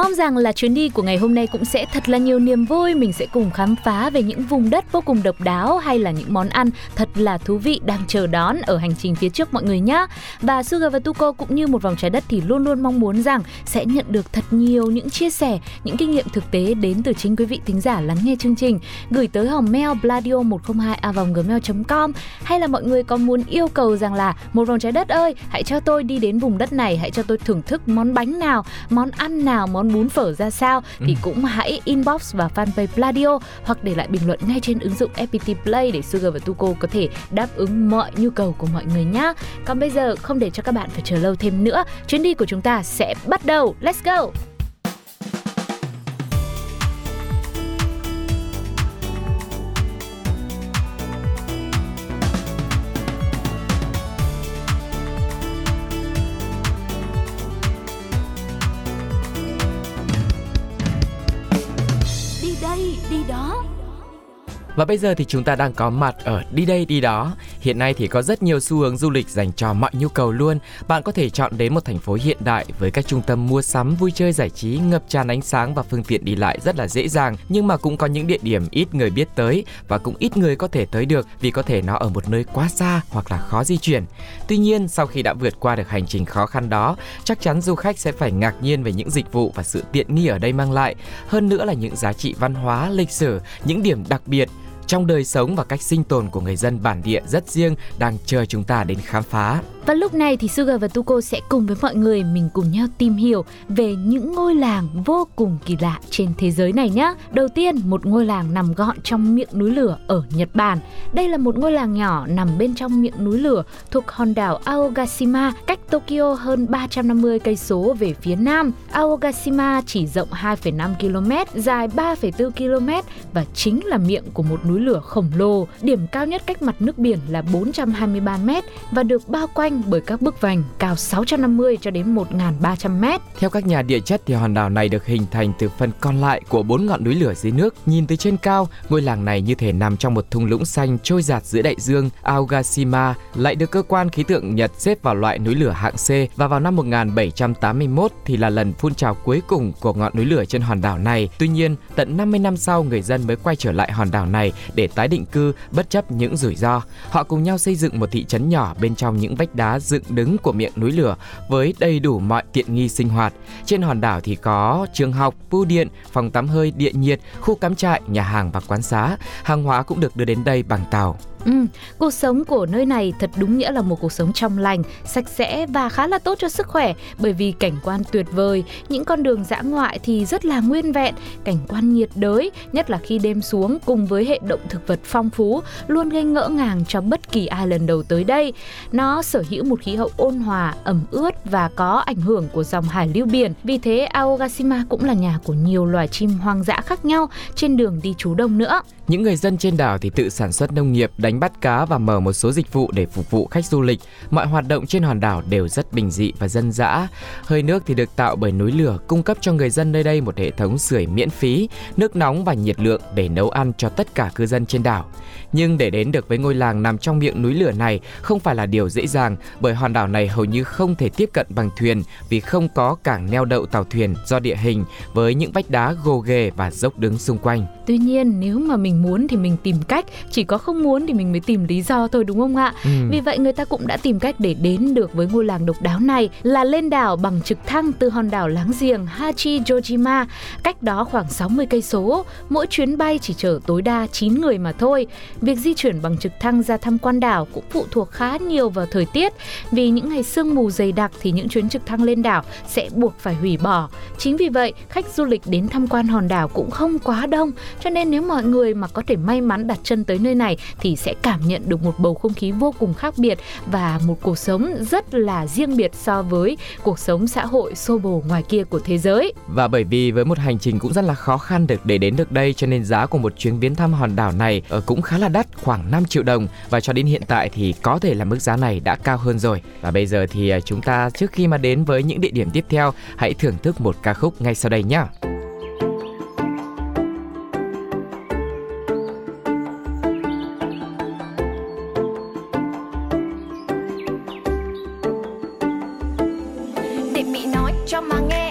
Mong rằng là chuyến đi của ngày hôm nay cũng sẽ thật là nhiều niềm vui, mình sẽ cùng khám phá về những vùng đất vô cùng độc đáo hay là những món ăn thật là thú vị đang chờ đón ở hành trình phía trước mọi người nhé. Và Sugar và Tuko cũng như một vòng trái đất thì luôn luôn mong muốn rằng sẽ nhận được thật nhiều những chia sẻ, những kinh nghiệm thực tế đến từ chính quý vị thính giả lắng nghe chương trình, gửi tới hòm mail bladio 102 gmail.com hay là mọi người có muốn yêu cầu rằng là một vòng trái đất ơi, hãy cho tôi đi đến vùng đất này, hãy cho tôi thưởng thức món bánh nào, món ăn nào, món bún phở ra sao thì Ừ. cũng hãy inbox vào fanpage Pladio hoặc để lại bình luận ngay trên ứng dụng FPT Play để Sugar và Tuko có thể đáp ứng mọi nhu cầu của mọi người nhé. Còn bây giờ không để cho các bạn phải chờ lâu thêm nữa, chuyến đi của chúng ta sẽ bắt đầu. Let's go! Đây, đi đó Và bây giờ thì chúng ta đang có mặt ở đi đây đi đó. Hiện nay thì có rất nhiều xu hướng du lịch dành cho mọi nhu cầu luôn. Bạn có thể chọn đến một thành phố hiện đại với các trung tâm mua sắm, vui chơi giải trí, ngập tràn ánh sáng và phương tiện đi lại rất là dễ dàng. Nhưng mà cũng có những địa điểm ít người biết tới và cũng ít người có thể tới được vì có thể nó ở một nơi quá xa hoặc là khó di chuyển. Tuy nhiên, sau khi đã vượt qua được hành trình khó khăn đó, chắc chắn du khách sẽ phải ngạc nhiên về những dịch vụ và sự tiện nghi ở đây mang lại. Hơn nữa là những giá trị văn hóa, lịch sử, những điểm đặc biệt trong đời sống và cách sinh tồn của người dân bản địa rất riêng đang chờ chúng ta đến khám phá. Và lúc này thì Sugar và Tuko sẽ cùng với mọi người mình cùng nhau tìm hiểu về những ngôi làng vô cùng kỳ lạ trên thế giới này nhé. Đầu tiên, một ngôi làng nằm gọn trong miệng núi lửa ở Nhật Bản. Đây là một ngôi làng nhỏ nằm bên trong miệng núi lửa thuộc hòn đảo Aogashima, cách Tokyo hơn 350 cây số về phía nam. Aogashima chỉ rộng 2,5 km, dài 3,4 km và chính là miệng của một núi lửa khổng lồ. Điểm cao nhất cách mặt nước biển là 423 m và được bao quanh bởi các bức vành cao 650 cho đến 1.300 m. Theo các nhà địa chất thì hòn đảo này được hình thành từ phần còn lại của bốn ngọn núi lửa dưới nước. Nhìn từ trên cao, ngôi làng này như thể nằm trong một thung lũng xanh trôi giạt giữa đại dương. Aogashima lại được cơ quan khí tượng Nhật xếp vào loại núi lửa hạng C và vào năm 1781 thì là lần phun trào cuối cùng của ngọn núi lửa trên hòn đảo này. Tuy nhiên, tận 50 năm sau người dân mới quay trở lại hòn đảo này để tái định cư bất chấp những rủi ro. Họ cùng nhau xây dựng một thị trấn nhỏ bên trong những vách đá dựng đứng của miệng núi lửa với đầy đủ mọi tiện nghi sinh hoạt. Trên hòn đảo thì có trường học, bưu điện, phòng tắm hơi, điện nhiệt, khu cắm trại, nhà hàng và quán xá. Hàng hóa cũng được đưa đến đây bằng tàu. Ừ, cuộc sống của nơi này thật đúng nghĩa là một cuộc sống trong lành, sạch sẽ và khá là tốt cho sức khỏe bởi vì cảnh quan tuyệt vời, những con đường dã ngoại thì rất là nguyên vẹn, cảnh quan nhiệt đới, nhất là khi đêm xuống cùng với hệ động thực vật phong phú luôn gây ngỡ ngàng cho bất kỳ ai lần đầu tới đây. Nó sở hữu một khí hậu ôn hòa, ẩm ướt và có ảnh hưởng của dòng hải lưu biển. Vì thế Aogashima cũng là nhà của nhiều loài chim hoang dã khác nhau trên đường đi trú đông nữa. Những người dân trên đảo thì tự sản xuất nông nghiệp, đánh bắt cá và mở một số dịch vụ để phục vụ khách du lịch. Mọi hoạt động trên hòn đảo đều rất bình dị và dân dã. Hơi nước thì được tạo bởi núi lửa, cung cấp cho người dân nơi đây một hệ thống sưởi miễn phí, nước nóng và nhiệt lượng để nấu ăn cho tất cả cư dân trên đảo. Nhưng để đến được với ngôi làng nằm trong miệng núi lửa này không phải là điều dễ dàng bởi hòn đảo này hầu như không thể tiếp cận bằng thuyền vì không có cảng neo đậu tàu thuyền do địa hình với những vách đá gồ ghề và dốc đứng xung quanh. Tuy nhiên nếu mà mình muốn thì mình tìm cách, chỉ có không muốn thì mình mới tìm lý do thôi đúng không ạ? Ừ. Vì vậy người ta cũng đã tìm cách để đến được với ngôi làng độc đáo này là lên đảo bằng trực thăng từ hòn đảo láng giềng Hachijojima, cách đó khoảng 60 cây số. Mỗi chuyến bay chỉ chở tối đa 9 người mà thôi. Việc di chuyển bằng trực thăng ra tham quan đảo cũng phụ thuộc khá nhiều vào thời tiết. Vì những ngày sương mù dày đặc thì những chuyến trực thăng lên đảo sẽ buộc phải hủy bỏ. Chính vì vậy, khách du lịch đến tham quan hòn đảo cũng không quá đông, cho nên nếu mọi người mà có thể may mắn đặt chân tới nơi này thì sẽ cảm nhận được một bầu không khí vô cùng khác biệt và một cuộc sống rất là riêng biệt so với cuộc sống xã hội xô bồ ngoài kia của thế giới. Và bởi vì với một hành trình cũng rất là khó khăn được để đến được đây, cho nên giá của một chuyến viếng thăm hòn đảo này ờ, cũng khá là đắt, khoảng 5 triệu đồng và cho đến hiện tại thì có thể là mức giá này đã cao hơn rồi. Và bây giờ thì ờ, chúng ta trước khi mà đến với những địa điểm tiếp theo, hãy thưởng thức một ca khúc ngay sau đây nhé. 전망해.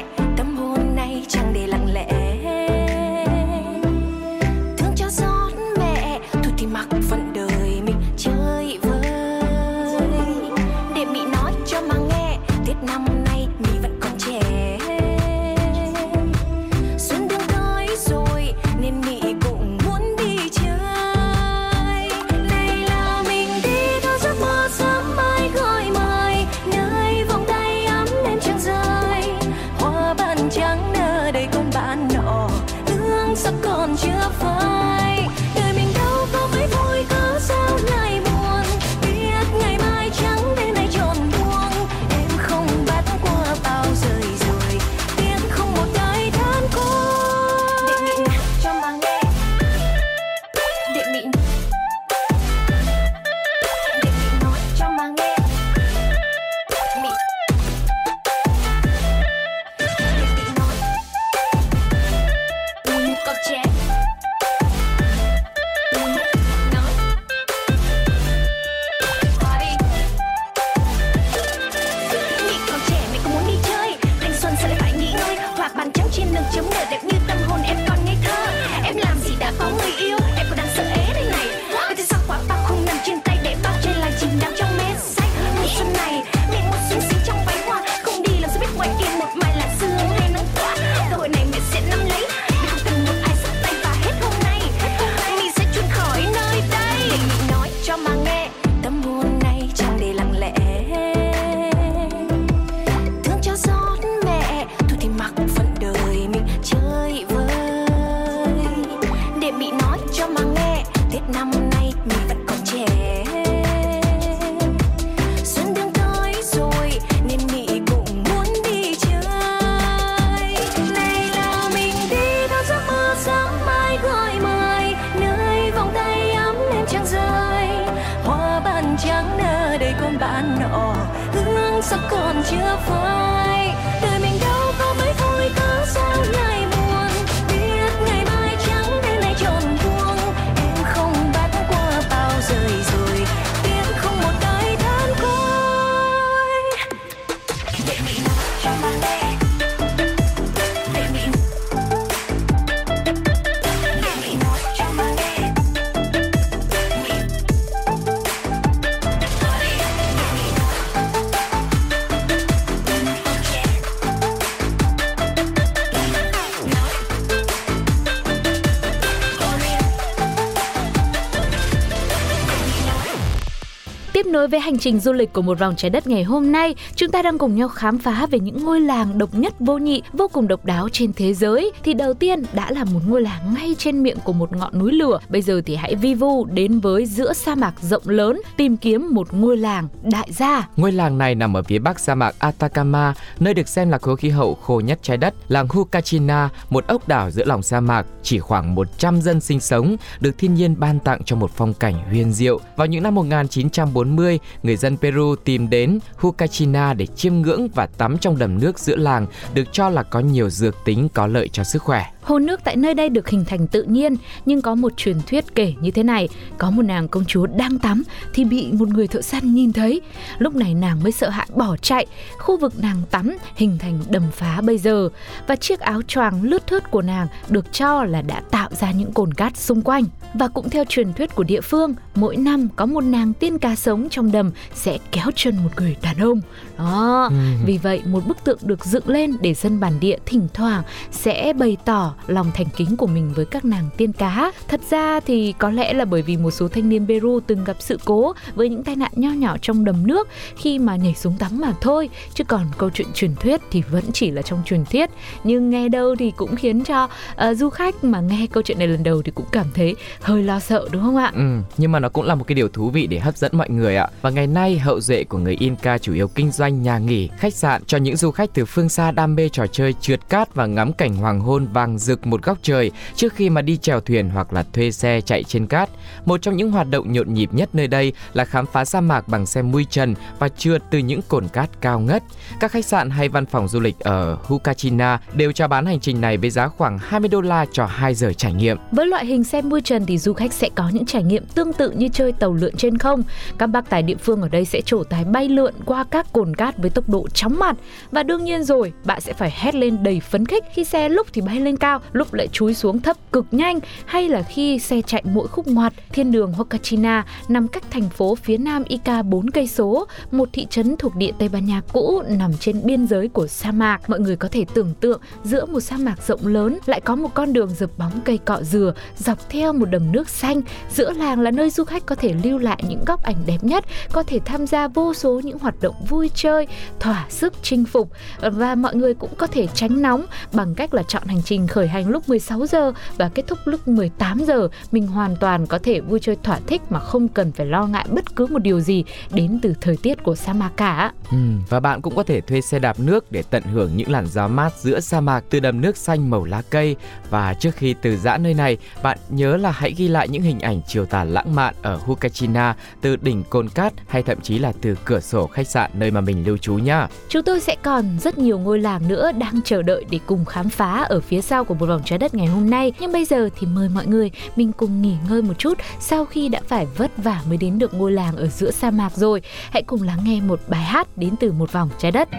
Với hành trình du lịch của một vòng trái đất ngày hôm nay, chúng ta đang cùng nhau khám phá về những ngôi làng độc nhất vô nhị, vô cùng độc đáo trên thế giới. Thì đầu tiên đã là một ngôi làng ngay trên miệng của một ngọn núi lửa. Bây giờ thì hãy vi vu đến với giữa sa mạc rộng lớn tìm kiếm một ngôi làng đại gia. Ngôi làng này nằm ở phía bắc sa mạc Atacama, nơi được xem là khối khí hậu khô nhất trái đất. Làng Hucachina, một ốc đảo giữa lòng sa mạc, chỉ khoảng 100 dân sinh sống, được thiên nhiên ban tặng cho một phong cảnh huyền diệu. Vào những năm 1940, người dân Peru tìm đến Hucachina để chiêm ngưỡng và tắm trong đầm nước giữa làng, được cho là có nhiều dược tính có lợi cho sức khỏe. Hồ nước tại nơi đây được hình thành tự nhiên, nhưng có một truyền thuyết kể như thế này, có một nàng công chúa đang tắm thì bị một người thợ săn nhìn thấy. Lúc này nàng mới sợ hãi bỏ chạy, khu vực nàng tắm hình thành đầm phá bây giờ và chiếc áo choàng lướt thướt của nàng được cho là đã tạo ra những cồn cát xung quanh. Và cũng theo truyền thuyết của địa phương, mỗi năm có một nàng tiên cá sống trong đầm sẽ kéo chân một người đàn ông. Đó, ừ. vì vậy một bức tượng được dựng lên để dân bản địa thỉnh thoảng sẽ bày tỏ tỏ lòng thành kính của mình với các nàng tiên cá. Thật ra thì có lẽ là bởi vì một số thanh niên Peru từng gặp sự cố với những tai nạn nho nhỏ trong đầm nước khi mà nhảy xuống tắm mà thôi, chứ còn câu chuyện truyền thuyết thì vẫn chỉ là trong truyền thuyết. Nhưng nghe đâu thì cũng khiến cho uh, du khách mà nghe câu chuyện này lần đầu thì cũng cảm thấy hơi lo sợ đúng không ạ? Ừ, nhưng mà nó cũng là một cái điều thú vị để hấp dẫn mọi người ạ. Và ngày nay hậu duệ của người Inca chủ yếu kinh doanh nhà nghỉ, khách sạn cho những du khách từ phương xa đam mê trò chơi trượt cát và ngắm cảnh hoàng hôn vàng rực một góc trời trước khi mà đi chèo thuyền hoặc là thuê xe chạy trên cát. Một trong những hoạt động nhộn nhịp nhất nơi đây là khám phá sa mạc bằng xe mui trần và trượt từ những cồn cát cao ngất. Các khách sạn hay văn phòng du lịch ở Hukachina đều chào bán hành trình này với giá khoảng 20 đô la cho 2 giờ trải nghiệm. Với loại hình xe mui trần thì du khách sẽ có những trải nghiệm tương tự như chơi tàu lượn trên không. Các bác tài địa phương ở đây sẽ trổ tài bay lượn qua các cồn cát với tốc độ chóng mặt và đương nhiên rồi bạn sẽ phải hét lên đầy phấn khích khi xe lúc thì bay lên cao, lúc lại chúi xuống thấp cực nhanh hay là khi xe chạy mỗi khúc ngoặt. Thiên đường Hokachina nằm cách thành phố phía nam Ica 4 cây số, một thị trấn thuộc địa Tây Ban Nha cũ nằm trên biên giới của sa mạc. Mọi người có thể tưởng tượng giữa một sa mạc rộng lớn lại có một con đường dập bóng cây cọ dừa dọc theo một đầm nước xanh. Giữa làng là nơi du khách có thể lưu lại những góc ảnh đẹp nhất, có thể tham gia vô số những hoạt động vui chơi, thỏa sức chinh phục và mọi người cũng có thể tránh nóng bằng cách là chọn hành trình khởi hành lúc 16 giờ và kết thúc lúc 18 giờ. Mình hoàn toàn có thể vui chơi thỏa thích mà không cần phải lo ngại bất cứ một điều gì đến từ thời tiết của sa mạc cả. Ừ, và bạn cũng có thể thuê xe đạp nước để tận hưởng những làn gió mát giữa sa mạc từ đầm nước xanh màu lá cây. Và trước khi từ giã nơi này, bạn nhớ là hãy ghi lại những hình ảnh chiều tà lãng mạn ở Hukachina từ đỉnh Cồn Cát hay thậm chí là từ cửa sổ khách sạn nơi mà mình lưu trú nhá. Chúng tôi sẽ còn rất nhiều ngôi làng nữa đang chờ đợi để cùng khám phá ở phía sau của một vòng trái đất ngày hôm nay. Nhưng bây giờ thì mời mọi người mình cùng nghỉ ngơi một chút sau khi đã phải vất vả mới đến được ngôi làng ở giữa sa mạc rồi. Hãy cùng lắng nghe một bài hát đến từ một vòng trái đất.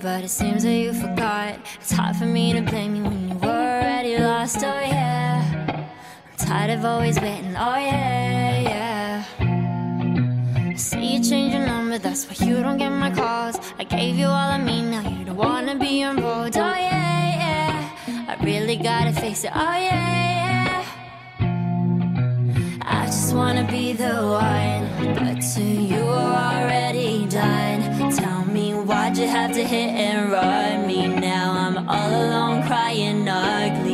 but it seems that you forgot. It's hard for me to blame you when you were already lost, oh yeah. Tired of always waiting, oh yeah, yeah. I see you change your number, that's why you don't get my calls. I gave you all I mean, now you don't wanna be involved, oh yeah, yeah. I really gotta face it, oh yeah, yeah. I just wanna be the one, but to you are already done. Tell me why'd you have to hit and run me now? I'm all alone crying ugly.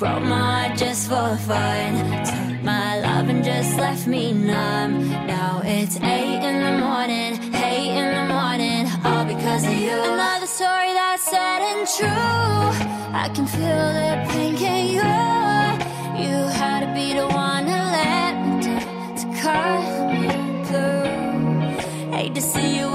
Broke my heart just for fun. Took my love and just left me numb. Now it's eight in the morning, eight in the morning, all because of you. Another story that's sad and true. I can feel the pain, can you? You had to be the one to let me down to cut me through. Hate to see you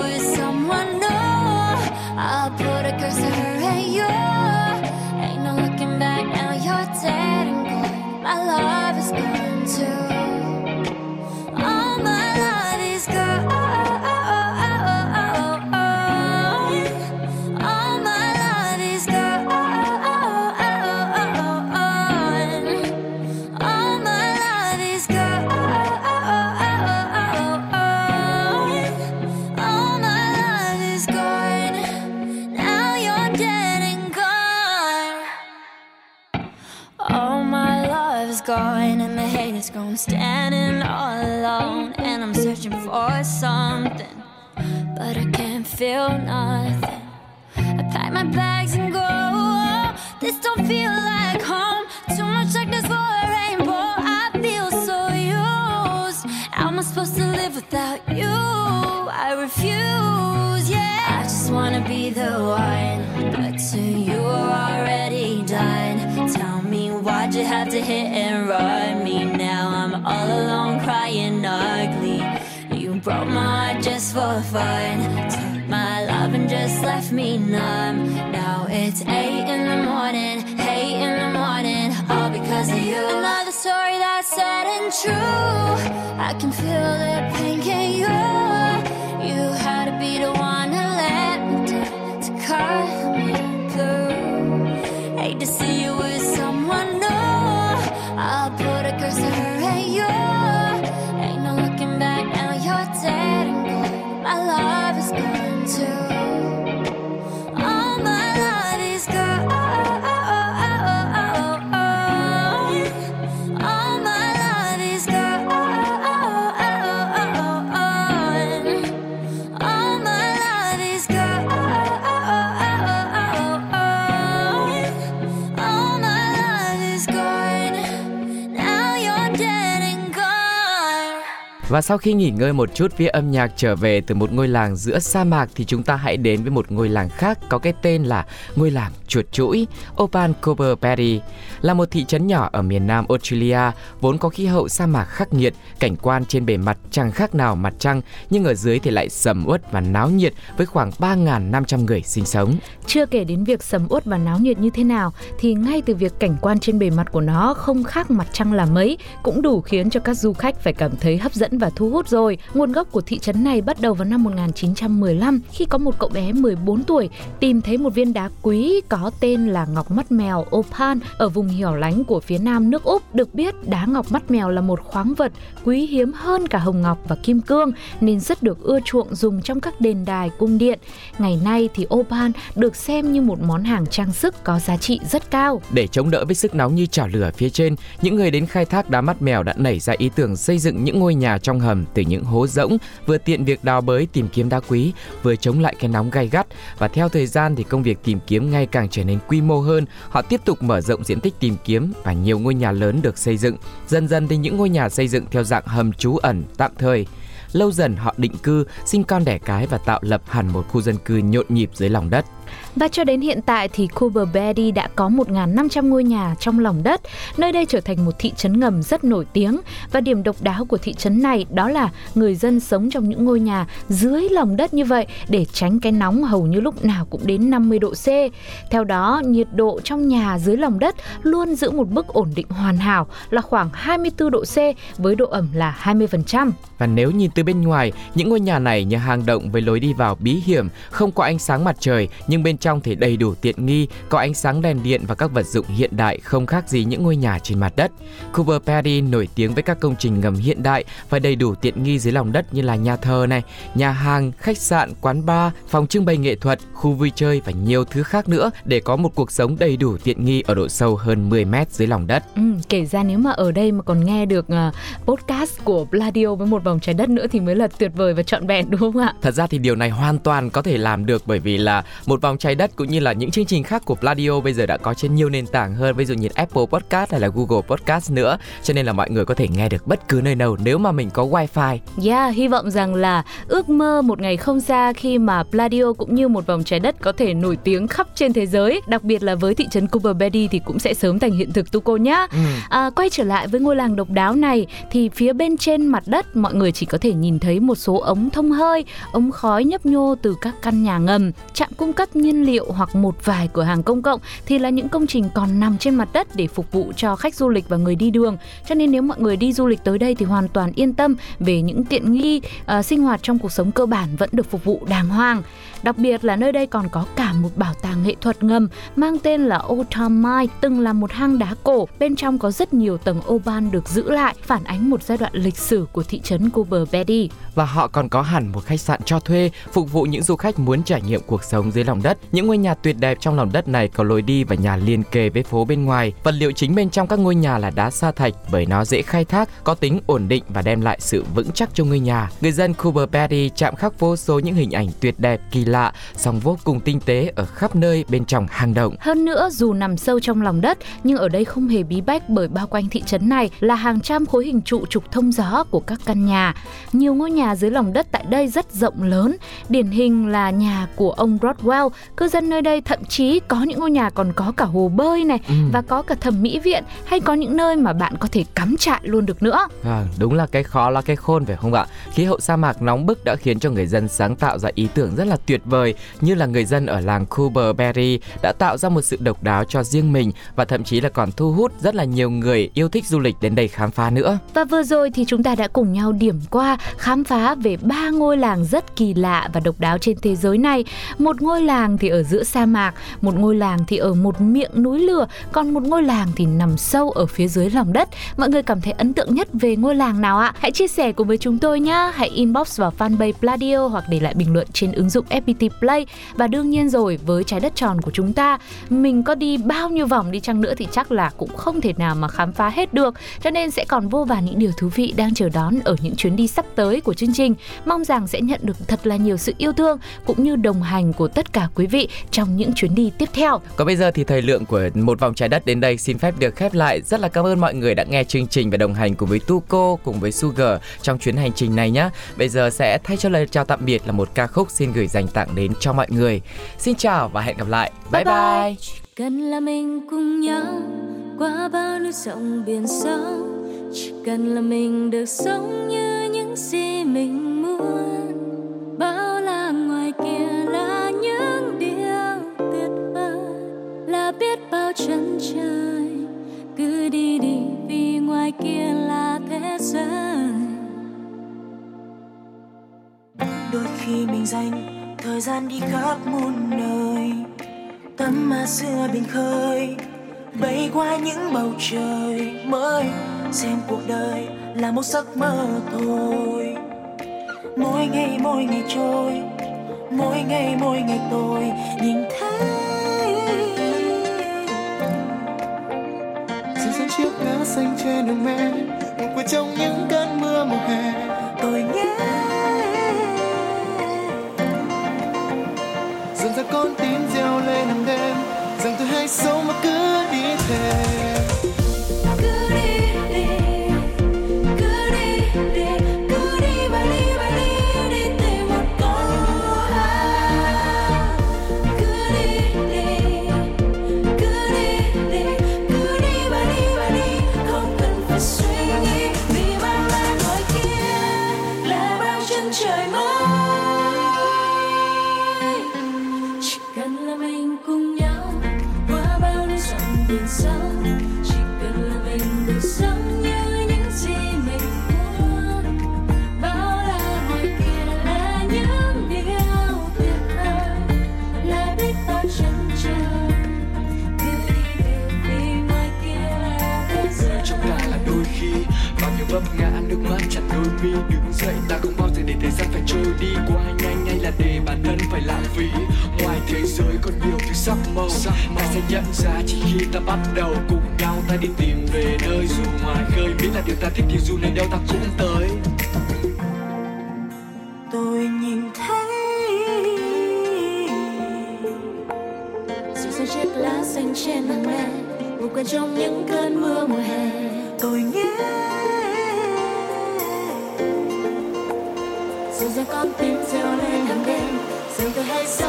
gone, and the hate is gone. Standing all alone, and I'm searching for something, but I can't feel nothing. I pack my bags and go. This don't feel like home. Too much darkness for a rainbow. I feel so used. How am I supposed to live without you? I refuse, yeah. I just wanna be the one, but to you are already done. Why'd you have to hit and run me now? I'm all alone crying ugly. You broke my heart just for fun. Took my love and just left me numb. Now it's eight in the morning, eight in the morning, all because of you. Another story that's sad and true. I can feel the pain, can you? You had to be the one to let me down to cut me through. Hate to see you with someone Và sau khi nghỉ ngơi một chút phía âm nhạc trở về từ một ngôi làng giữa sa mạc thì chúng ta hãy đến với một ngôi làng khác có cái tên là ngôi làng chuột chuỗi Opan Cooper Berry là một thị trấn nhỏ ở miền nam Australia vốn có khí hậu sa mạc khắc nghiệt, cảnh quan trên bề mặt chẳng khác nào mặt trăng nhưng ở dưới thì lại sầm uất và náo nhiệt với khoảng 3.500 người sinh sống. Chưa kể đến việc sầm uất và náo nhiệt như thế nào thì ngay từ việc cảnh quan trên bề mặt của nó không khác mặt trăng là mấy cũng đủ khiến cho các du khách phải cảm thấy hấp dẫn và thu hút rồi. Nguồn gốc của thị trấn này bắt đầu vào năm 1915 khi có một cậu bé 14 tuổi tìm thấy một viên đá quý có tên là ngọc mắt mèo opal ở vùng hẻo lánh của phía nam nước Úc. Được biết đá ngọc mắt mèo là một khoáng vật quý hiếm hơn cả hồng ngọc và kim cương nên rất được ưa chuộng dùng trong các đền đài cung điện. Ngày nay thì opal được xem như một món hàng trang sức có giá trị rất cao. Để chống đỡ với sức nóng như chảo lửa phía trên, những người đến khai thác đá mắt mèo đã nảy ra ý tưởng xây dựng những ngôi nhà trong hầm từ những hố rỗng, vừa tiện việc đào bới tìm kiếm đá quý, vừa chống lại cái nóng gay gắt. Và theo thời gian thì công việc tìm kiếm ngày càng trở nên quy mô hơn, họ tiếp tục mở rộng diện tích tìm kiếm và nhiều ngôi nhà lớn được xây dựng. Dần dần thì những ngôi nhà xây dựng theo dạng hầm trú ẩn tạm thời lâu dần họ định cư, sinh con đẻ cái và tạo lập hẳn một khu dân cư nhộn nhịp dưới lòng đất. Và cho đến hiện tại thì Cooper Berry đã có 1.500 ngôi nhà trong lòng đất. Nơi đây trở thành một thị trấn ngầm rất nổi tiếng và điểm độc đáo của thị trấn này đó là người dân sống trong những ngôi nhà dưới lòng đất như vậy để tránh cái nóng hầu như lúc nào cũng đến 50 độ C. Theo đó, nhiệt độ trong nhà dưới lòng đất luôn giữ một mức ổn định hoàn hảo là khoảng 24 độ C với độ ẩm là 20%. Và nếu nhìn từ bên ngoài, những ngôi nhà này như hang động với lối đi vào bí hiểm, không có ánh sáng mặt trời nhưng bên trong thì đầy đủ tiện nghi, có ánh sáng đèn điện và các vật dụng hiện đại không khác gì những ngôi nhà trên mặt đất. Cooper Perry nổi tiếng với các công trình ngầm hiện đại và đầy đủ tiện nghi dưới lòng đất như là nhà thờ này, nhà hàng, khách sạn, quán bar, phòng trưng bày nghệ thuật, khu vui chơi và nhiều thứ khác nữa để có một cuộc sống đầy đủ tiện nghi ở độ sâu hơn 10 mét dưới lòng đất. Ừ, kể ra nếu mà ở đây mà còn nghe được uh, podcast của Bladio với một vòng trái đất nữa thì mới là tuyệt vời và trọn vẹn đúng không ạ? Thật ra thì điều này hoàn toàn có thể làm được bởi vì là một vòng trái đất cũng như là những chương trình khác của Pladio bây giờ đã có trên nhiều nền tảng hơn ví dụ như Apple Podcast hay là Google Podcast nữa cho nên là mọi người có thể nghe được bất cứ nơi nào nếu mà mình có wifi. Yeah, hy vọng rằng là ước mơ một ngày không xa khi mà Pladio cũng như một vòng trái đất có thể nổi tiếng khắp trên thế giới, đặc biệt là với thị trấn Cooper Berry thì cũng sẽ sớm thành hiện thực Tuco nhá. Ừ. À, quay trở lại với ngôi làng độc đáo này thì phía bên trên mặt đất mọi người chỉ có thể nhìn thấy một số ống thông hơi, ống khói nhấp nhô từ các căn nhà ngầm, trạm cung cấp nhiên liệu hoặc một vài cửa hàng công cộng thì là những công trình còn nằm trên mặt đất để phục vụ cho khách du lịch và người đi đường. Cho nên nếu mọi người đi du lịch tới đây thì hoàn toàn yên tâm về những tiện nghi uh, sinh hoạt trong cuộc sống cơ bản vẫn được phục vụ đàng hoàng. Đặc biệt là nơi đây còn có cả một bảo tàng nghệ thuật ngầm mang tên là Old Town Mine, từng là một hang đá cổ. Bên trong có rất nhiều tầng ô ban được giữ lại, phản ánh một giai đoạn lịch sử của thị trấn Cooper Betty. Và họ còn có hẳn một khách sạn cho thuê phục vụ những du khách muốn trải nghiệm cuộc sống dưới lòng đất. Những ngôi nhà tuyệt đẹp trong lòng đất này có lối đi và nhà liên kề với phố bên ngoài. Vật liệu chính bên trong các ngôi nhà là đá sa thạch bởi nó dễ khai thác, có tính ổn định và đem lại sự vững chắc cho ngôi nhà. Người dân Cooper Betty chạm khắc vô số những hình ảnh tuyệt đẹp kỳ lạ lạ, song vô cùng tinh tế ở khắp nơi bên trong hang động. Hơn nữa, dù nằm sâu trong lòng đất, nhưng ở đây không hề bí bách bởi bao quanh thị trấn này là hàng trăm khối hình trụ trục thông gió của các căn nhà. Nhiều ngôi nhà dưới lòng đất tại đây rất rộng lớn, điển hình là nhà của ông Rodwell. Cư dân nơi đây thậm chí có những ngôi nhà còn có cả hồ bơi này ừ. và có cả thẩm mỹ viện hay có những nơi mà bạn có thể cắm trại luôn được nữa. À, đúng là cái khó là cái khôn phải không ạ? Khí hậu sa mạc nóng bức đã khiến cho người dân sáng tạo ra ý tưởng rất là tuyệt vời như là người dân ở làng Cooper Berry đã tạo ra một sự độc đáo cho riêng mình và thậm chí là còn thu hút rất là nhiều người yêu thích du lịch đến đây khám phá nữa. Và vừa rồi thì chúng ta đã cùng nhau điểm qua khám phá về ba ngôi làng rất kỳ lạ và độc đáo trên thế giới này. Một ngôi làng thì ở giữa sa mạc, một ngôi làng thì ở một miệng núi lửa, còn một ngôi làng thì nằm sâu ở phía dưới lòng đất. Mọi người cảm thấy ấn tượng nhất về ngôi làng nào ạ? Hãy chia sẻ cùng với chúng tôi nhé. Hãy inbox vào fanpage Pladio hoặc để lại bình luận trên ứng dụng FPT Play và đương nhiên rồi với trái đất tròn của chúng ta mình có đi bao nhiêu vòng đi chăng nữa thì chắc là cũng không thể nào mà khám phá hết được cho nên sẽ còn vô vàn những điều thú vị đang chờ đón ở những chuyến đi sắp tới của chương trình mong rằng sẽ nhận được thật là nhiều sự yêu thương cũng như đồng hành của tất cả quý vị trong những chuyến đi tiếp theo. Còn bây giờ thì thời lượng của một vòng trái đất đến đây xin phép được khép lại. Rất là cảm ơn mọi người đã nghe chương trình và đồng hành cùng với Tuco cùng với Sugar trong chuyến hành trình này nhé. Bây giờ sẽ thay cho lời chào tạm biệt là một ca khúc xin gửi dành tặng đến cho mọi người. Xin chào và hẹn gặp lại. Bye bye. bye. Cần là mình cùng nhau qua bao núi sông biển sâu chỉ cần là mình được sống như những gì mình muốn bao la ngoài kia chân trời cứ đi đi, vì ngoài kia là thế giới. Đôi khi mình dành thời gian đi khắp muôn nơi tắm mà xưa biển khơi, bay qua những bầu trời mới. Xem cuộc đời là một giấc mơ thôi. Mỗi ngày mỗi ngày trôi, mỗi ngày mỗi ngày tôi nhìn thấy chiếc lá xanh đi qua nhanh hay là để bản thân phải lãng phí. Ngoài thế giới còn nhiều thứ sắc màu, ta sẽ nhận ra chỉ khi ta bắt đầu cùng nhau, ta đi tìm về nơi dù ngoài khơi. Biết là điều ta thích thì dù nơi đâu ta cũng tới. Tôi nhìn thấy rừng chiếc lá xanh trên mặt mẹ ngủ quên trong những cơn mưa mùa hè. Tôi nghe 变照亮人影，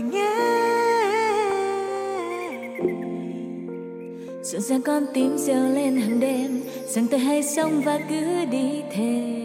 nhé rộn ràng con tim reo lên hàng đêm rằng tôi hay sống và cứ đi theo